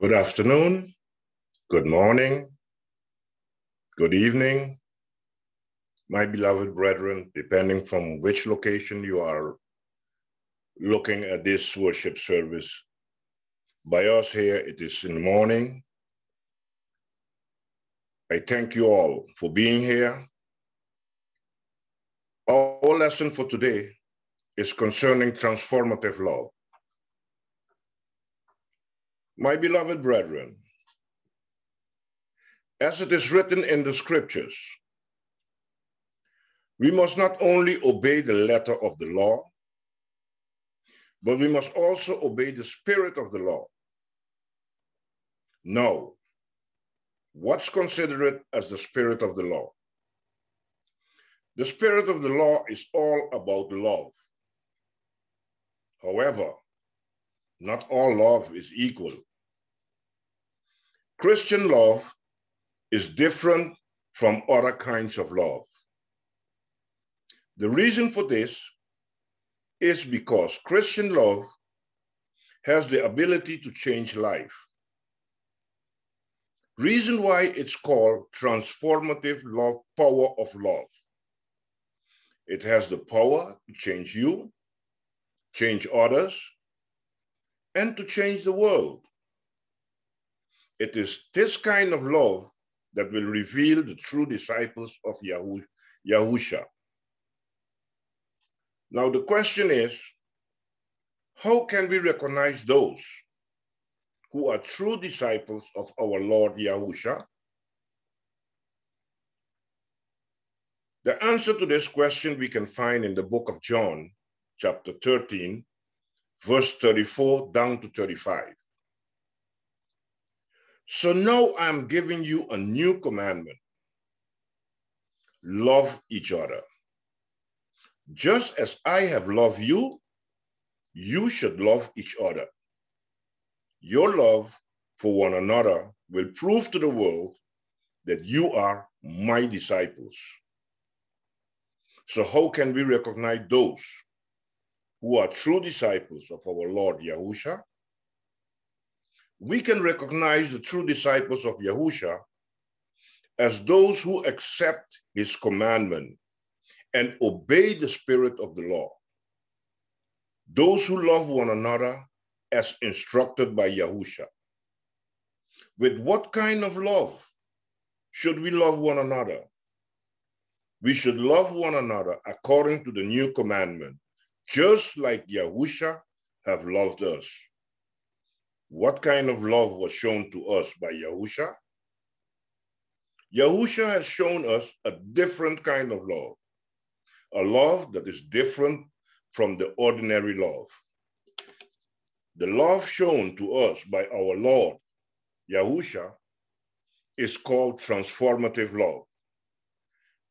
Good afternoon, good morning, good evening, my beloved brethren, depending from which location you are looking at this worship service. By us here, it is in the morning. I thank you all for being here. Our lesson for today is concerning transformative love. My beloved brethren, as it is written in the scriptures, we must not only obey the letter of the law, but we must also obey the spirit of the law. Now, what's considered as the spirit of the law? The spirit of the law is all about love. However, not all love is equal. Christian love is different from other kinds of love. The reason for this is because Christian love has the ability to change life. Reason why it's called transformative love, power of love. It has the power to change you, change others, and to change the world. It is this kind of love that will reveal the true disciples of Yahusha. Now the question is, how can we recognize those who are true disciples of our Lord Yahusha? The answer to this question we can find in the book of John, chapter 13, verse 34 down to 35. So now I'm giving you a new commandment. Love each other. Just as I have loved you, you should love each other. Your love for one another will prove to the world that you are my disciples. So how can we recognize those who are true disciples of our Lord Yahusha? We can recognize the true disciples of Yahusha as those who accept his commandment and obey the spirit of the law. Those who love one another as instructed by Yahusha. With what kind of love should we love one another? We should love one another according to the new commandment, just like Yahusha have loved us. What kind of love was shown to us by Yahusha? Yahusha has shown us a different kind of love, a love that is different from the ordinary love. The love shown to us by our Lord, Yahusha, is called transformative love.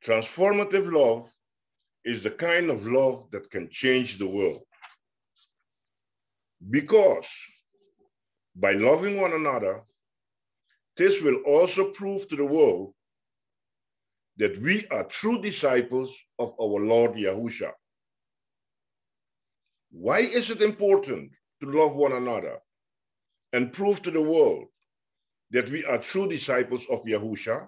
Transformative love is the kind of love that can change the world. Because by loving one another, this will also prove to the world that we are true disciples of our Lord Yahusha. Why is it important to love one another and prove to the world that we are true disciples of Yahusha?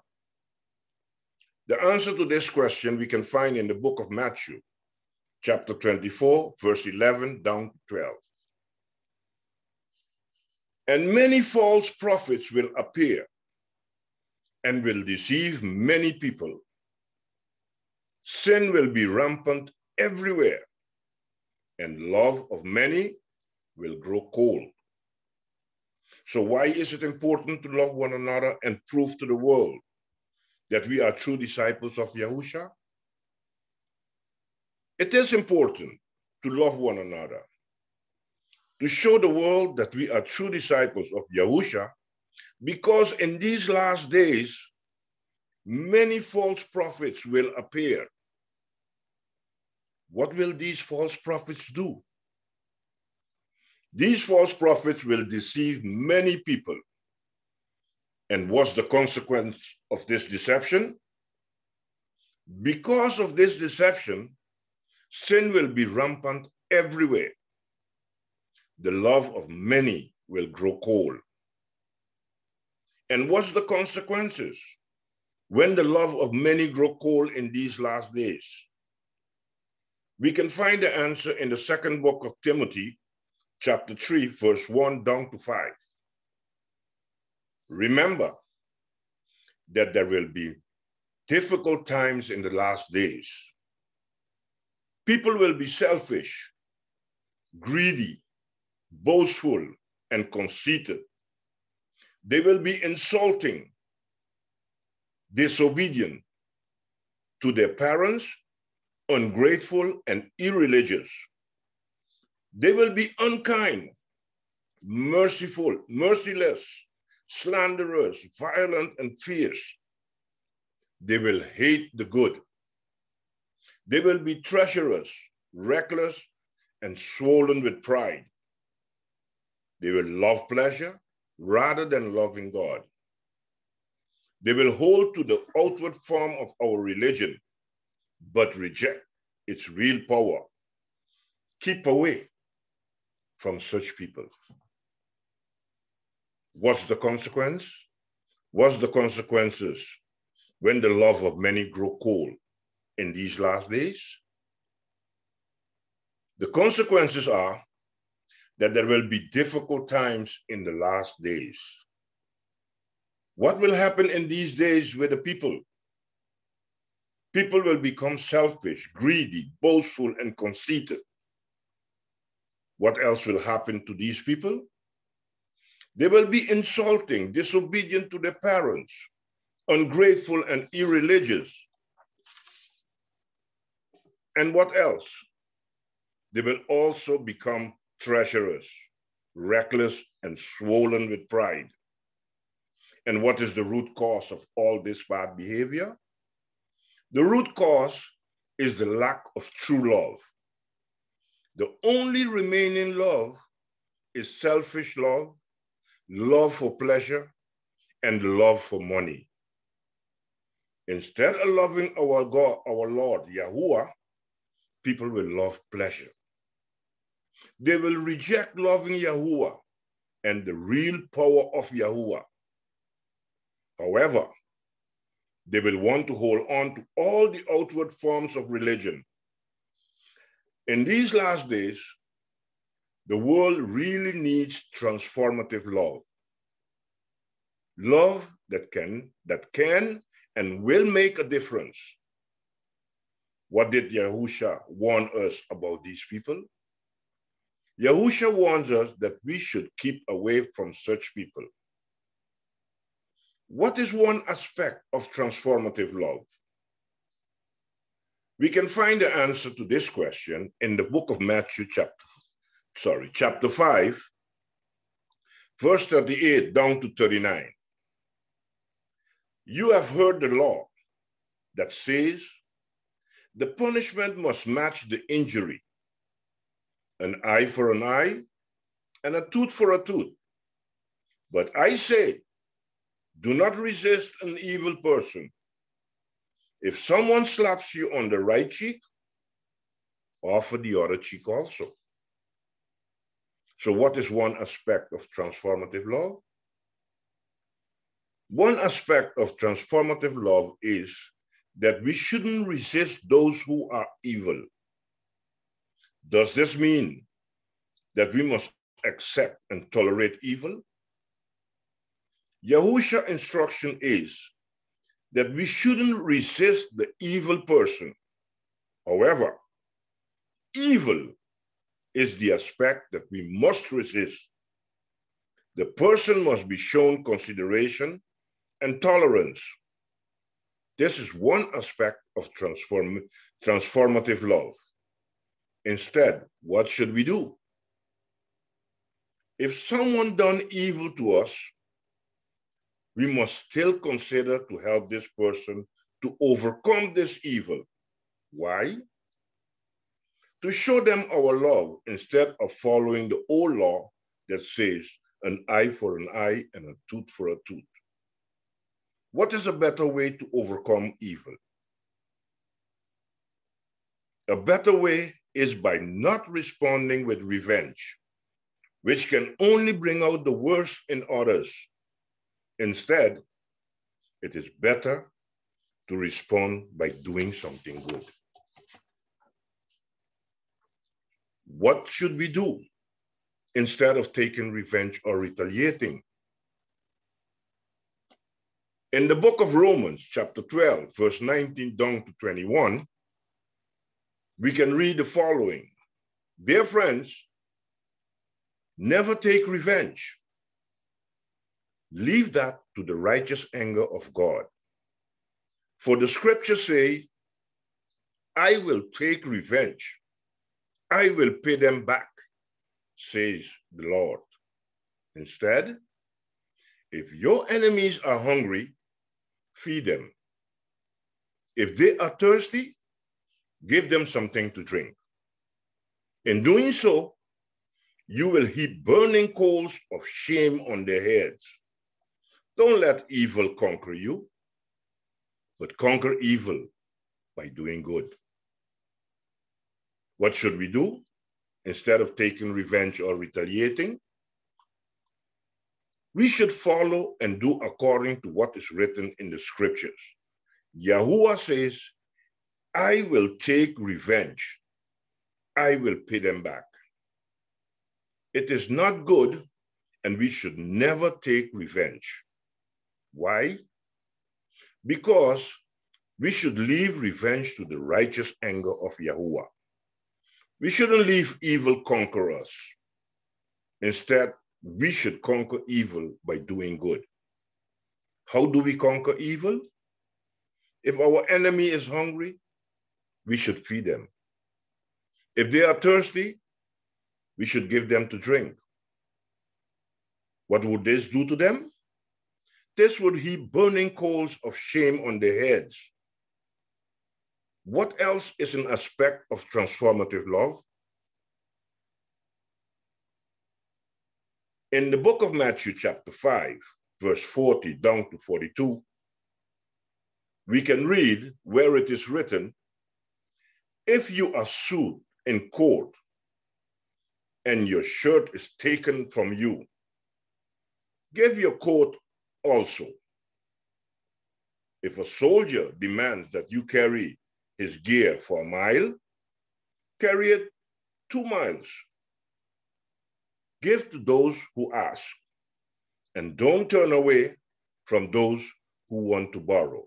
The answer to this question we can find in the book of Matthew, chapter 24, verse 11 down to 12. And many false prophets will appear and will deceive many people. Sin will be rampant everywhere, and love of many will grow cold. So, why is it important to love one another and prove to the world that we are true disciples of Yahusha? It is important to love one another to show the world that we are true disciples of Yahusha, because in these last days, many false prophets will appear. What will these false prophets do? These false prophets will deceive many people. And what's the consequence of this deception? Because of this deception, sin will be rampant everywhere the love of many will grow cold. And what's the consequences when the love of many grow cold in these last days? We can find the answer in the second book of Timothy, chapter 3, verse 1 down to 5. Remember that there will be difficult times in the last days. People will be selfish, greedy, boastful, and conceited. They will be insulting, disobedient to their parents, ungrateful, and irreligious. They will be unkind, merciful, merciless, slanderous, violent, and fierce. They will hate the good. They will be treacherous, reckless, and swollen with pride. They will love pleasure rather than loving God. They will hold to the outward form of our religion, but reject its real power. Keep away from such people. What's the consequence? What's the consequences when the love of many grow cold in these last days? The consequences are that there will be difficult times in the last days. What will happen in these days with the people? People will become selfish, greedy, boastful, and conceited. What else will happen to these people? They will be insulting, disobedient to their parents, ungrateful and irreligious. And what else? They will also become treacherous, reckless, and swollen with pride. And what is the root cause of all this bad behavior? The root cause is the lack of true love. The only remaining love is selfish love, love for pleasure, and love for money. Instead of loving our God, our Lord, Yahuwah, people will love pleasure. They will reject loving Yahuwah and the real power of Yahuwah. However, they will want to hold on to all the outward forms of religion. In these last days, the world really needs transformative love. Love that can, that can and will make a difference. What did Yahusha warn us about these people? Yahusha warns us that we should keep away from such people. What is one aspect of transformative love? We can find the answer to this question in the book of Matthew chapter, sorry, chapter 5, verse 38 down to 39. You have heard the law that says the punishment must match the injury an eye for an eye, and a tooth for a tooth. But I say, do not resist an evil person. If someone slaps you on the right cheek, offer the other cheek also. So, what is one aspect of transformative love? One aspect of transformative love is that we shouldn't resist those who are evil. Does this mean that we must accept and tolerate evil? Yahusha instruction is that we shouldn't resist the evil person. However, evil is the aspect that we must resist. The person must be shown consideration and tolerance. This is one aspect of transform, transformative love. Instead, what should we do? If someone done evil to us, we must still consider to help this person to overcome this evil. Why? To show them our love instead of following the old law that says an eye for an eye and a tooth for a tooth. What is a better way to overcome evil? A better way is by not responding with revenge, which can only bring out the worst in others. Instead, it is better to respond by doing something good. What should we do instead of taking revenge or retaliating? In the book of Romans, chapter 12, verse 19 down to 21, we can read the following Dear friends, never take revenge. Leave that to the righteous anger of God. For the scriptures say, I will take revenge. I will pay them back, says the Lord. Instead, if your enemies are hungry, feed them. If they are thirsty, give them something to drink. In doing so, you will heap burning coals of shame on their heads. Don't let evil conquer you, but conquer evil by doing good. What should we do? Instead of taking revenge or retaliating, we should follow and do according to what is written in the scriptures. Yahuwah says, I will take revenge. I will pay them back. It is not good, and we should never take revenge. Why? Because we should leave revenge to the righteous anger of Yahuwah. We shouldn't leave evil conquer us. Instead, we should conquer evil by doing good. How do we conquer evil? If our enemy is hungry, we should feed them. If they are thirsty, we should give them to drink. What would this do to them? This would heap burning coals of shame on their heads. What else is an aspect of transformative love? In the book of Matthew, chapter 5, verse 40 down to 42, we can read where it is written if you are sued in court and your shirt is taken from you, give your coat also. If a soldier demands that you carry his gear for a mile, carry it two miles. Give to those who ask, and don't turn away from those who want to borrow.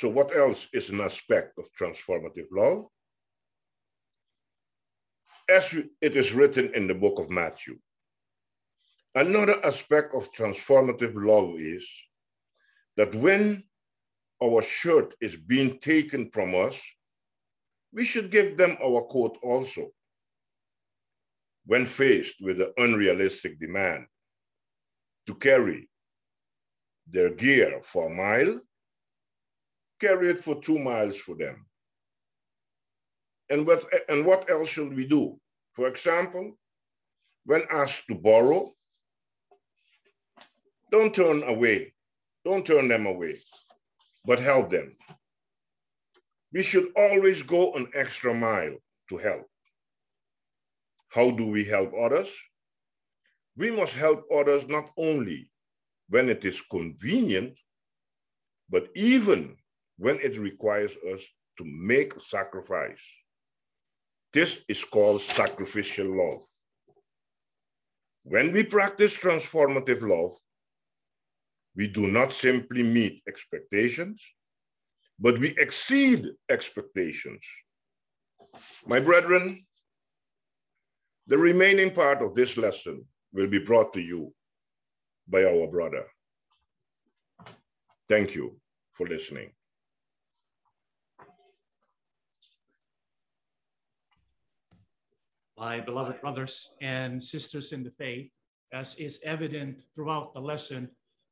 So, what else is an aspect of transformative love? As it is written in the book of Matthew, another aspect of transformative love is that when our shirt is being taken from us, we should give them our coat also. When faced with the unrealistic demand to carry their gear for a mile, carry it for two miles for them. And what, and what else should we do? For example, when asked to borrow, don't turn away. Don't turn them away, but help them. We should always go an extra mile to help. How do we help others? We must help others not only when it is convenient, but even when it requires us to make sacrifice. This is called sacrificial love. When we practice transformative love, we do not simply meet expectations, but we exceed expectations. My brethren, the remaining part of this lesson will be brought to you by our brother. Thank you for listening. My beloved brothers and sisters in the faith, as is evident throughout the lesson,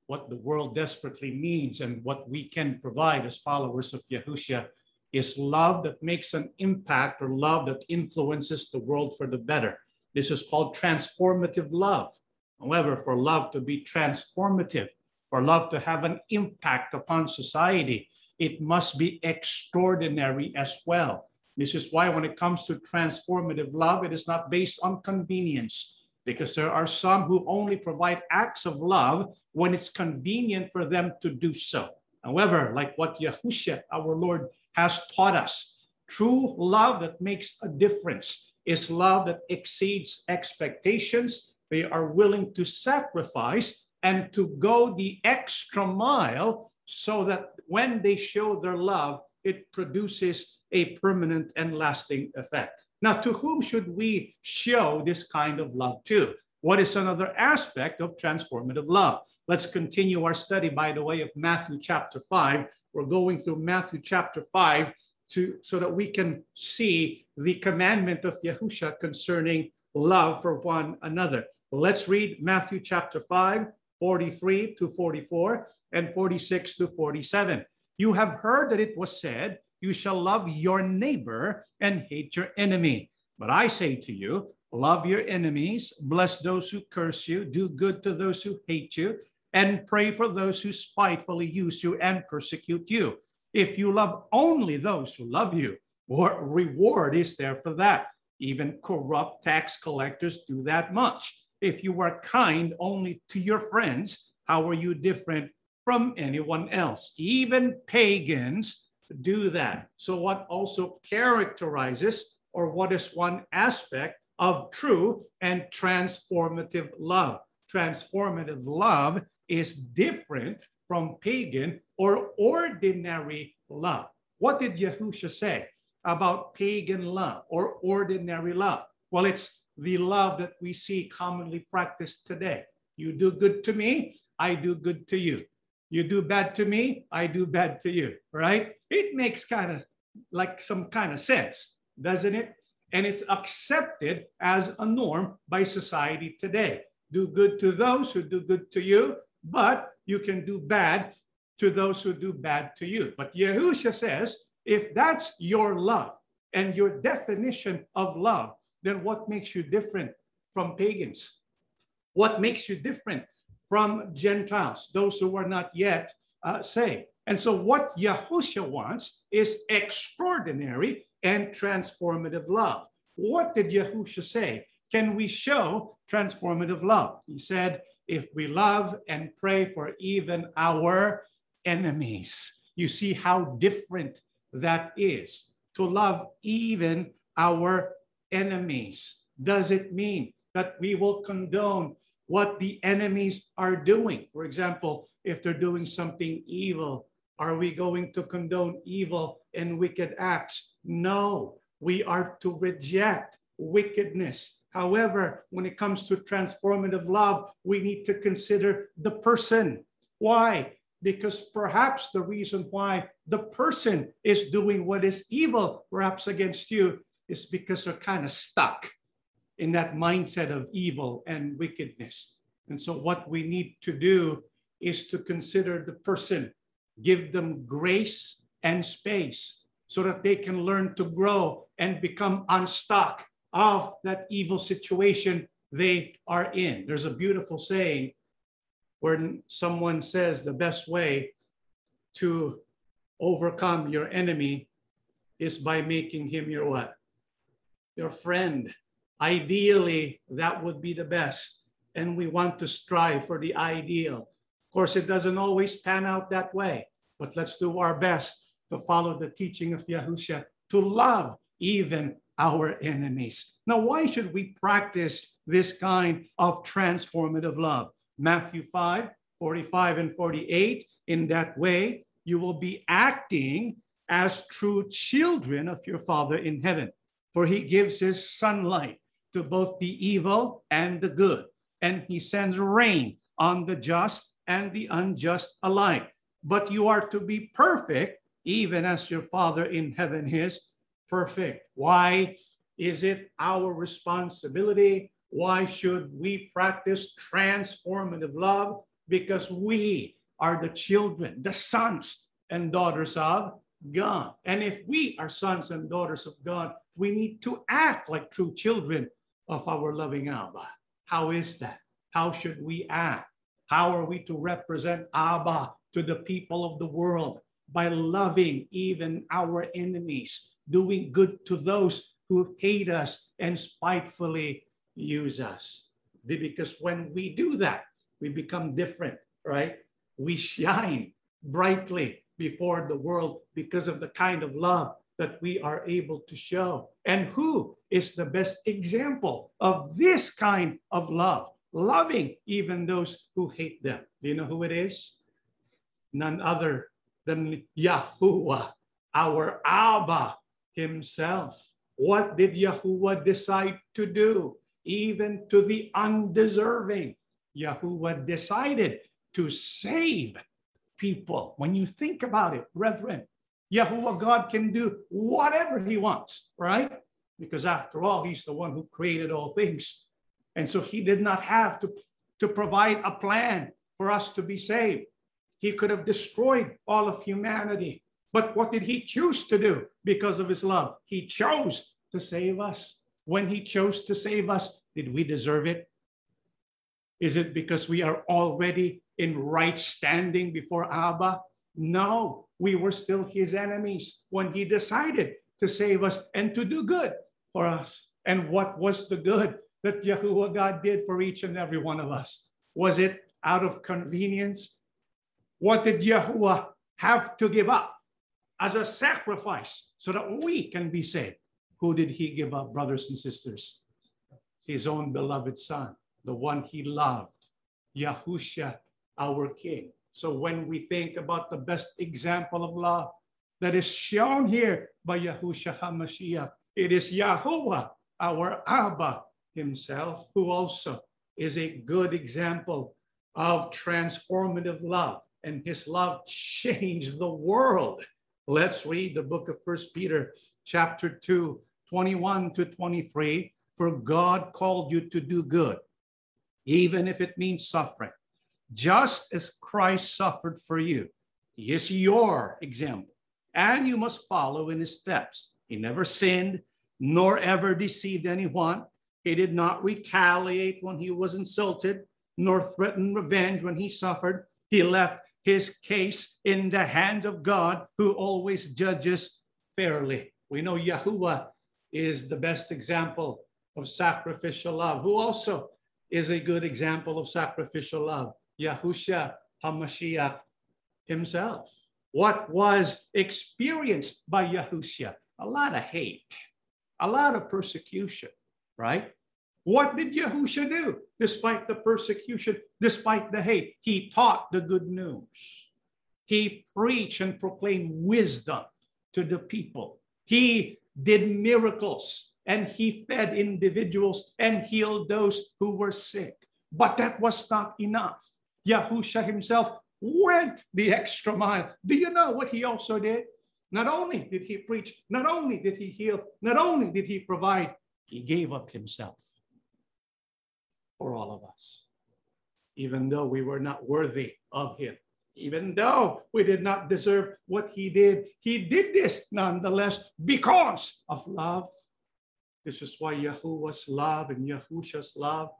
what the world desperately needs and what we can provide as followers of Yahushua is love that makes an impact or love that influences the world for the better. This is called transformative love. However, for love to be transformative, for love to have an impact upon society, it must be extraordinary as well. This is why when it comes to transformative love, it is not based on convenience. because there are some who only provide acts of love when it's convenient for them to do so. However, like what Yahushua, our Lord, has taught us, true love that makes a difference is love that exceeds expectations. They are willing to sacrifice and to go the extra mile so that when they show their love, it produces a permanent and lasting effect. Now, to whom should we show this kind of love to? What is another aspect of transformative love? Let's continue our study, by the way, of Matthew chapter 5. We're going through Matthew chapter 5 to, so that we can see the commandment of Yahusha concerning love for one another. Let's read Matthew chapter 5, 43 to 44, and 46 to 47. You have heard that it was said, You shall love your neighbor and hate your enemy. But I say to you, love your enemies, bless those who curse you, do good to those who hate you, and pray for those who spitefully use you and persecute you. If you love only those who love you, what reward is there for that? Even corrupt tax collectors do that much. If you are kind only to your friends, how are you different from anyone else? Even pagans do that. So, what also characterizes, or what is one aspect of true and transformative love? Transformative love is different from pagan or ordinary love. What did Yahusha say about pagan love or ordinary love? Well, it's the love that we see commonly practiced today. You do good to me, I do good to you. You do bad to me, I do bad to you, right? It makes kind of like some kind of sense, doesn't it? And it's accepted as a norm by society today. Do good to those who do good to you, but you can do bad to those who do bad to you. But Yahusha says, if that's your love and your definition of love, then what makes you different from pagans? What makes you different from Gentiles, those who are not yet uh, saved? And so, what Yahusha wants is extraordinary and transformative love. What did Yahusha say? Can we show transformative love? He said, if we love and pray for even our enemies. You see how different that is. To love even our enemies. Does it mean that we will condone what the enemies are doing? For example, if they're doing something evil, are we going to condone evil and wicked acts? No, we are to reject wickedness. However, when it comes to transformative love, we need to consider the person. Why? Because perhaps the reason why the person is doing what is evil, perhaps against you, is because they're kind of stuck in that mindset of evil and wickedness. And so, what we need to do is to consider the person, give them grace and space so that they can learn to grow and become unstuck of that evil situation they are in. There's a beautiful saying where someone says the best way to overcome your enemy is by making him your what? Your friend. Ideally, that would be the best. And we want to strive for the ideal. Of course, it doesn't always pan out that way, but let's do our best to follow the teaching of Yahusha, to love even our enemies. Now, why should we practice this kind of transformative love? Matthew 5 45 and 48. In that way, you will be acting as true children of your Father in heaven, for he gives his sunlight to both the evil and the good, and he sends rain on the just and the unjust alike. But you are to be perfect, even as your Father in heaven is perfect. Why is it our responsibility? Why should we practice transformative love? Because we are the children, the sons and daughters of God. And if we are sons and daughters of God, we need to act like true children of our loving Abba. How is that? How should we act? How are we to represent Abba to the people of the world? By loving even our enemies, doing good to those who hate us and spitefully use us. Because when we do that, we become different, right? We shine brightly before the world because of the kind of love that we are able to show. And who is the best example of this kind of love? Loving even those who hate them. Do you know who it is? None other than Yahuwah, our Abba himself. What did Yahuwah decide to do? Even to the undeserving, Yahuwah decided to save people. When you think about it, brethren, Yahuwah God can do whatever he wants, right? Because after all, he's the one who created all things. And so he did not have to, to provide a plan for us to be saved. He could have destroyed all of humanity. But what did he choose to do because of his love? He chose to save us. When he chose to save us, did we deserve it? Is it because we are already in right standing before Abba? No, we were still his enemies when he decided to save us and to do good for us. And what was the good that Yahuwah God did for each and every one of us? Was it out of convenience? What did Yahuwah have to give up as a sacrifice so that we can be saved? Who did he give up, brothers and sisters? His own beloved son, the one he loved, Yahusha, our king. So when we think about the best example of love that is shown here by Yahushua HaMashiach, it is Yahuwah, our Abba himself, who also is a good example of transformative love. And his love changed the world. Let's read the book of First Peter, chapter 2, 21 to 23. For God called you to do good, even if it means suffering just as Christ suffered for you. He is your example, and you must follow in his steps. He never sinned, nor ever deceived anyone. He did not retaliate when he was insulted, nor threaten revenge when he suffered. He left his case in the hand of God, who always judges fairly. We know Yahuwah is the best example of sacrificial love, who also is a good example of sacrificial love. Yahushua HaMashiach himself. What was experienced by Yahushua? A lot of hate, a lot of persecution, right? What did Yahushua do despite the persecution, despite the hate? He taught the good news. He preached and proclaimed wisdom to the people. He did miracles and he fed individuals and healed those who were sick. But that was not enough. Yahusha himself went the extra mile. Do you know what he also did? Not only did he preach, not only did he heal, not only did he provide, he gave up himself for all of us. Even though we were not worthy of him, even though we did not deserve what he did, he did this nonetheless because of love. This is why Yahuwah's love and Yahusha's love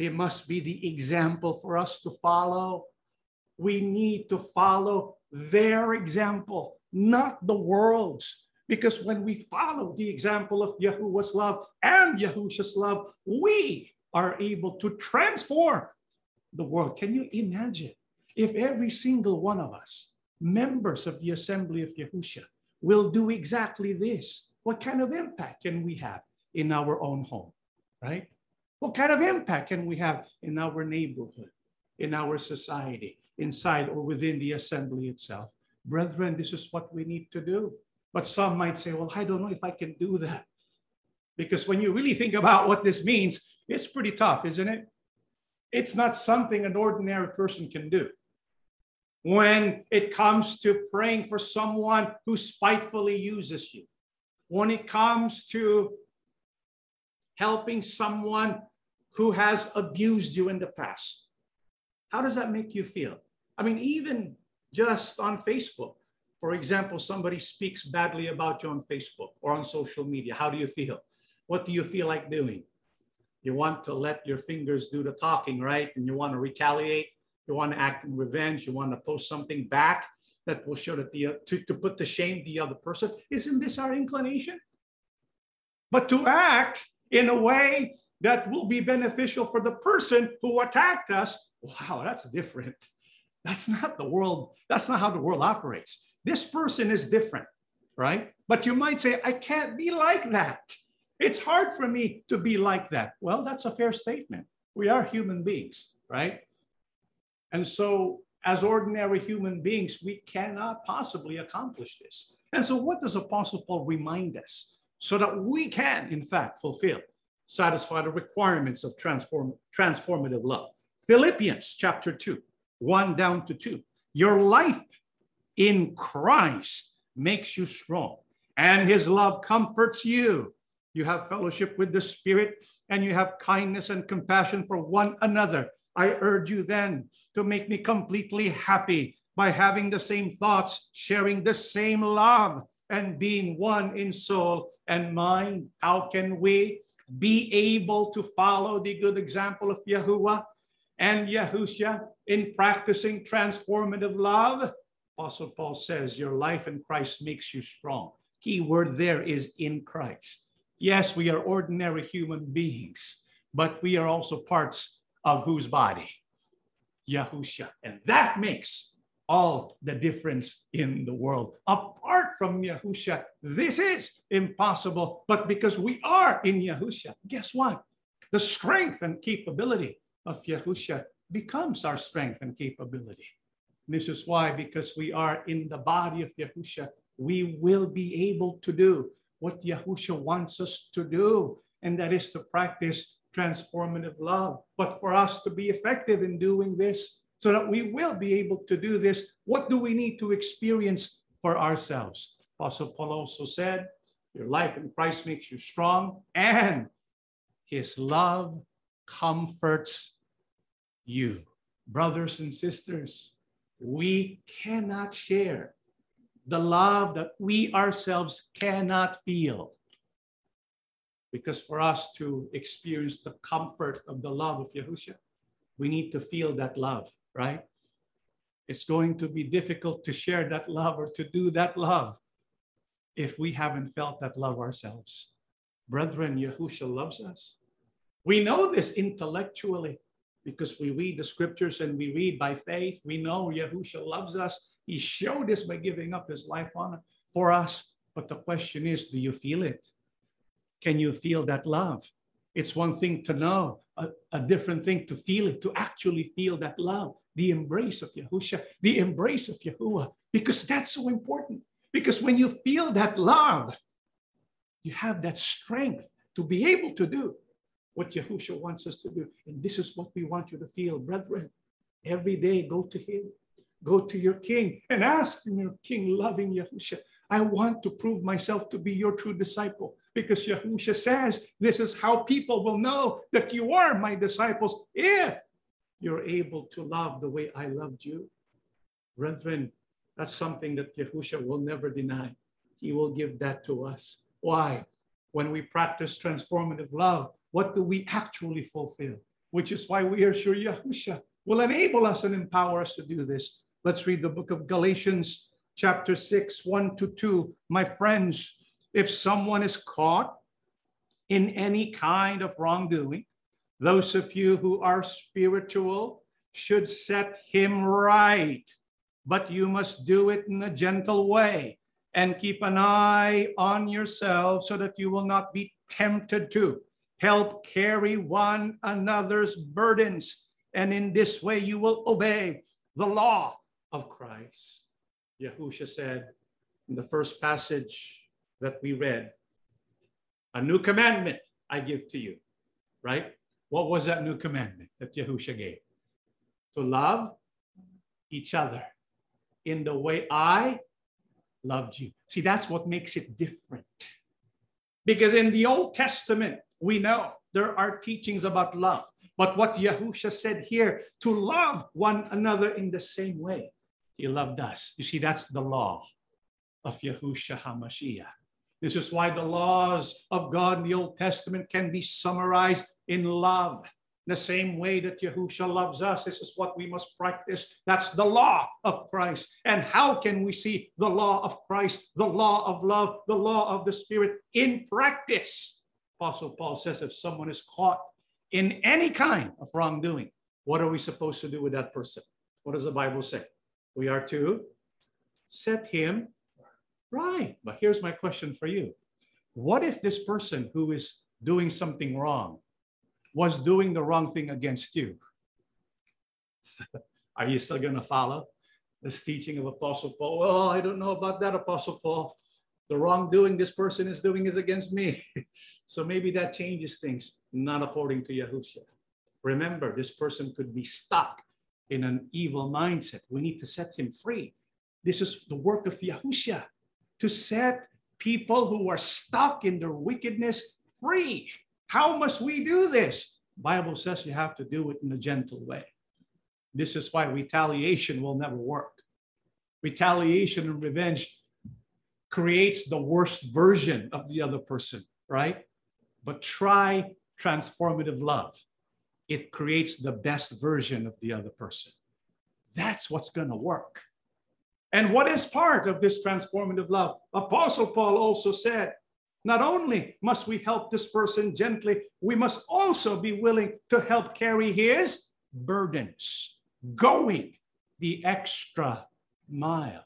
they must be the example for us to follow. We need to follow their example, not the world's. Because when we follow the example of Yahuwah's love and Yahusha's love, we are able to transform the world. Can you imagine if every single one of us, members of the assembly of Yahusha, will do exactly this? What kind of impact can we have in our own home, right? What kind of impact can we have in our neighborhood, in our society, inside or within the assembly itself? Brethren, this is what we need to do. But some might say, well, I don't know if I can do that. Because when you really think about what this means, it's pretty tough, isn't it? It's not something an ordinary person can do. When it comes to praying for someone who spitefully uses you, when it comes to helping someone who has abused you in the past. How does that make you feel? I mean, even just on Facebook, for example, somebody speaks badly about you on Facebook or on social media. How do you feel? What do you feel like doing? You want to let your fingers do the talking, right? And you want to retaliate. You want to act in revenge. You want to post something back that will show that the to, to put to shame the other person. Isn't this our inclination? But to act in a way that will be beneficial for the person who attacked us, wow, that's different. That's not the world, that's not how the world operates. This person is different, right? But you might say, I can't be like that. It's hard for me to be like that. Well, that's a fair statement. We are human beings, right? And so, as ordinary human beings, we cannot possibly accomplish this. And so, what does Apostle Paul remind us so that we can, in fact, fulfill, satisfy the requirements of transform, transformative love? Philippians chapter 2, 1 down to 2. Your life in Christ makes you strong, and his love comforts you. You have fellowship with the Spirit, and you have kindness and compassion for one another. I urge you then to make me completely happy by having the same thoughts, sharing the same love, and being one in soul and mind. How can we be able to follow the good example of Yahuwah and Yahusha in practicing transformative love? Apostle Paul says, Your life in Christ makes you strong. Key word there is in Christ. Yes, we are ordinary human beings, but we are also parts of whose body? Yahusha. And that makes all the difference in the world. Apart from Yahusha, this is impossible. But because we are in Yahusha, guess what? The strength and capability of Yahusha becomes our strength and capability. This is why, because we are in the body of Yahusha, we will be able to do what Yahusha wants us to do, and that is to practice transformative love. But for us to be effective in doing this, so that we will be able to do this, what do we need to experience for ourselves? Apostle Paul also said, Your life in Christ makes you strong, and his love comforts you. Brothers and sisters, we cannot share the love that we ourselves cannot feel. Because for us to experience the comfort of the love of Yahusha, we need to feel that love, right? It's going to be difficult to share that love or to do that love if we haven't felt that love ourselves. Brethren, Yahusha loves us. We know this intellectually because we read the scriptures and we read by faith. We know Yahusha loves us. He showed this by giving up his life on for us. But the question is, do you feel it? Can you feel that love? It's one thing to know, a, a different thing to feel it, to actually feel that love, the embrace of Yahusha, the embrace of Yahuwah, because that's so important. Because when you feel that love, you have that strength to be able to do what Yahusha wants us to do. And this is what we want you to feel, brethren. Every day, go to Him, go to your King, and ask from your King, loving Yahusha. I want to prove myself to be your true disciple because Yahusha says this is how people will know that you are my disciples if you're able to love the way I loved you. Brethren, that's something that Yahusha will never deny. He will give that to us. Why? When we practice transformative love, what do we actually fulfill? Which is why we are sure Yahusha will enable us and empower us to do this. Let's read the book of Galatians, chapter 6, 1 to 2. My friends, if someone is caught in any kind of wrongdoing, those of you who are spiritual should set him right, but you must do it in a gentle way and keep an eye on yourself so that you will not be tempted to help carry one another's burdens. And in this way, you will obey the law of Christ. Yahusha said in the first passage that we read, A new commandment I give to you, right? What was that new commandment that Yahusha gave? To love each other in the way I loved you. See, that's what makes it different. Because in the Old Testament, we know there are teachings about love. But what Yahusha said here, to love one another in the same way. He loved us. You see, that's the law of Yahusha HaMashiach. This is why the laws of God in the Old Testament can be summarized in love. The same way that Yahusha loves us, this is what we must practice. That's the law of Christ. And how can we see the law of Christ, the law of love, the law of the Spirit in practice? Apostle Paul says if someone is caught in any kind of wrongdoing, what are we supposed to do with that person? What does the Bible say? We are to set him right. But here's my question for you What if this person who is doing something wrong was doing the wrong thing against you? are you still going to follow this teaching of Apostle Paul? Well, I don't know about that, Apostle Paul. The wrongdoing this person is doing is against me. so maybe that changes things, not according to Yahushua. Remember, this person could be stuck in an evil mindset. We need to set him free. This is the work of Yahushua to set people who are stuck in their wickedness free. How must we do this? Bible says you have to do it in a gentle way. This is why retaliation will never work. Retaliation and revenge creates the worst version of the other person, right? But try transformative love it creates the best version of the other person. That's what's going to work. And what is part of this transformative love? Apostle Paul also said, not only must we help this person gently, we must also be willing to help carry his burdens, going the extra mile,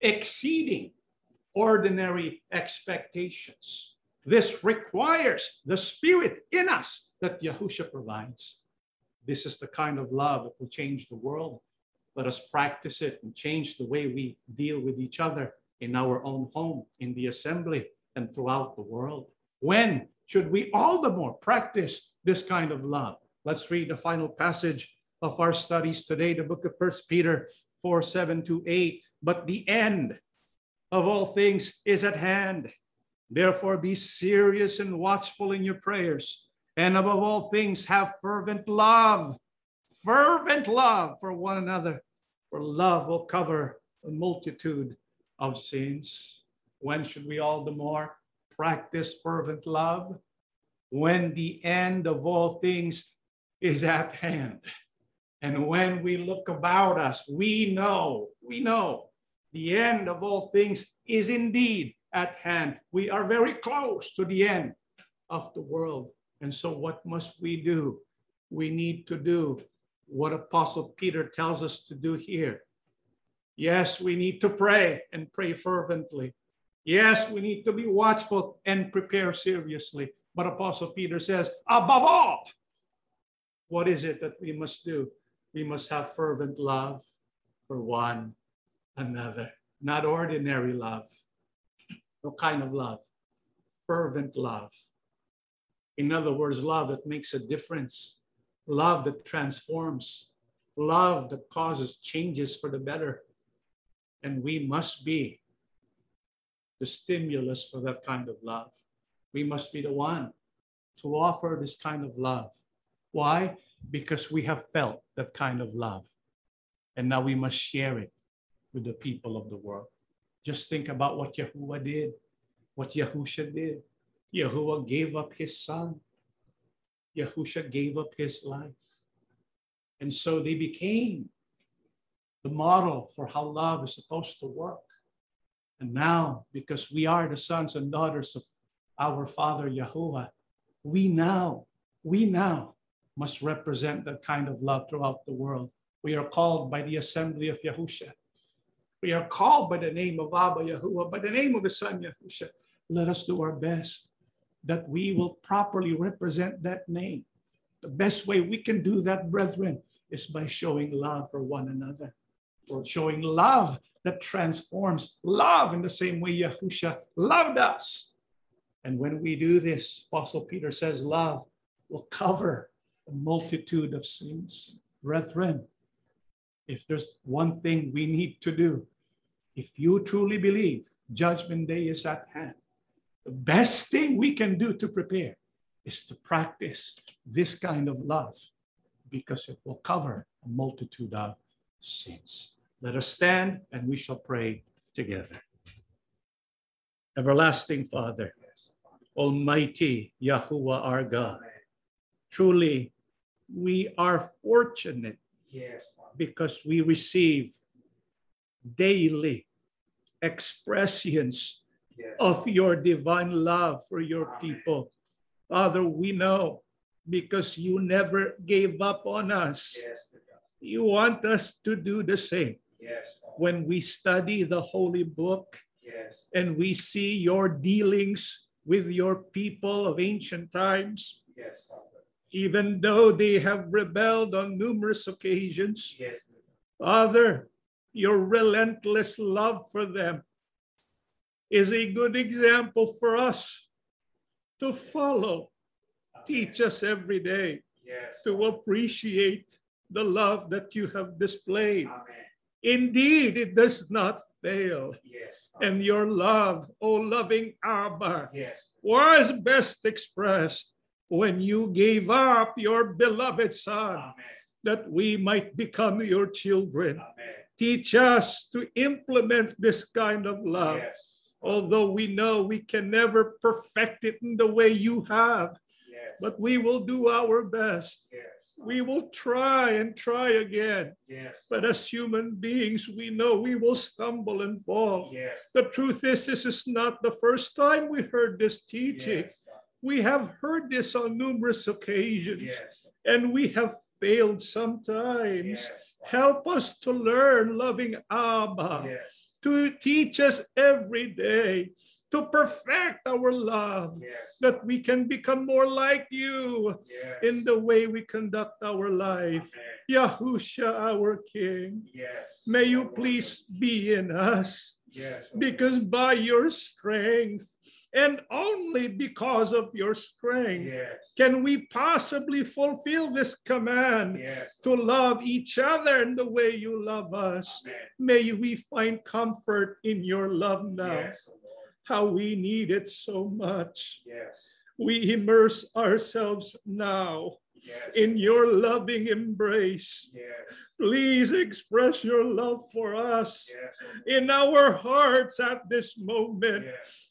exceeding ordinary expectations. This requires the spirit in us that Yahusha provides. This is the kind of love that will change the world. Let us practice it and change the way we deal with each other in our own home, in the assembly, and throughout the world. When should we all the more practice this kind of love? Let's read the final passage of our studies today, the book of First Peter 4 7 to 8. But the end of all things is at hand. Therefore, be serious and watchful in your prayers and above all things, have fervent love, fervent love for one another, for love will cover a multitude of sins. When should we all the more practice fervent love? When the end of all things is at hand. And when we look about us, we know, we know the end of all things is indeed at hand. We are very close to the end of the world. And so, what must we do? We need to do what Apostle Peter tells us to do here. Yes, we need to pray and pray fervently. Yes, we need to be watchful and prepare seriously. But Apostle Peter says, above all, what is it that we must do? We must have fervent love for one another, not ordinary love. No kind of love, fervent love in other words, love that makes a difference, love that transforms, love that causes changes for the better. And we must be the stimulus for that kind of love. We must be the one to offer this kind of love. Why? Because we have felt that kind of love. And now we must share it with the people of the world. Just think about what Yahuwah did, what Yahusha did. Yahuwah gave up his son. Yahusha gave up his life. And so they became the model for how love is supposed to work. And now, because we are the sons and daughters of our Father Yahuwah, we now, we now must represent that kind of love throughout the world. We are called by the assembly of Yahusha. We are called by the name of Abba Yahuwah, by the name of the Son Yahusha. Let us do our best that we will properly represent that name. The best way we can do that, brethren, is by showing love for one another, for showing love that transforms, love in the same way Yahusha loved us. And when we do this, Apostle Peter says, love will cover a multitude of sins. Brethren, if there's one thing we need to do, if you truly believe judgment day is at hand, the best thing we can do to prepare is to practice this kind of love because it will cover a multitude of sins. Let us stand and we shall pray together. Everlasting Father, Almighty Yahuwah our God, truly we are fortunate yes. because we receive daily expressions of your divine love for your people. Father, we know because you never gave up on us. Yes, You want us to do the same. Yes, When we study the holy book Yes. and we see your dealings with your people of ancient times, Yes, even though they have rebelled on numerous occasions, Yes, Father, your relentless love for them is a good example for us to follow. Teach us every day Yes. to appreciate the love that you have displayed. Amen. Indeed, it does not fail. Yes. And your love, O loving Abba, Yes. was best expressed when you gave up your beloved Son Amen. that we might become your children. Amen. Teach us to implement this kind of love, Yes. Although we know we can never perfect it in the way you have, Yes. but we will do our best. Yes. We will try and try again. Yes. But as human beings, we know we will stumble and fall. Yes. The truth is, this is not the first time we heard this teaching. We have heard this on numerous occasions, Yes. and we have failed sometimes. Help us to learn loving Abba, Yes. To teach us every day, to perfect our love, Yes. that we can become more like you Yes. in the way we conduct our life. Amen. Yahusha, our King, Yes. may you please be in us, because by your strength, and only because of your strength, Yes. can we possibly fulfill this command Yes. to love each other in the way you love us. Amen. May we find comfort in your love now. Yes, How we need it so much. Yes. We immerse ourselves now Yes. in your loving embrace. Yes. Please express your love for us. In our hearts at this moment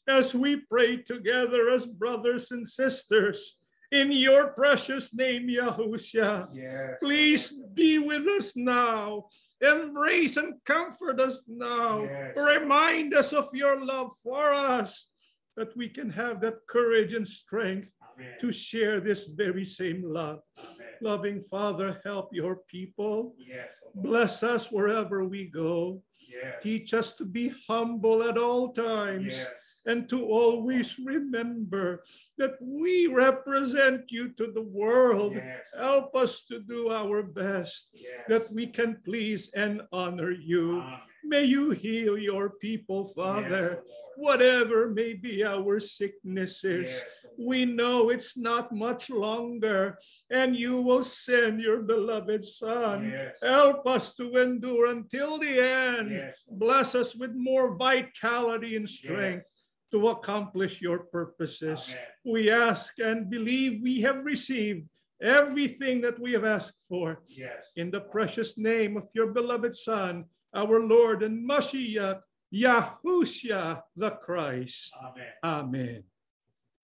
as we pray together as brothers and sisters in your precious name, Yahushua. Yes. Please be with us now. Embrace and comfort us now. Yes. Remind us of your love for us, that we can have that courage and strength Amen. to share this very same love. Amen. Loving Father, help your people. Yes. Bless us wherever we go. Yes. Teach us to be humble at all times Yes. and to always remember that we represent you to the world. Yes. Help us to do our best that we can please and honor you. Amen. May you heal your people, Father, Yes, whatever may be our sicknesses. Yes, We know it's not much longer, and you will send your beloved Son. Yes. Help us to endure until the end. Bless us with more vitality and strength to accomplish your purposes. Amen. We ask and believe we have received everything that we have asked for. Yes. In the precious name of your beloved Son, our Lord and Mashiach, Yahushua the Christ. Amen. Amen.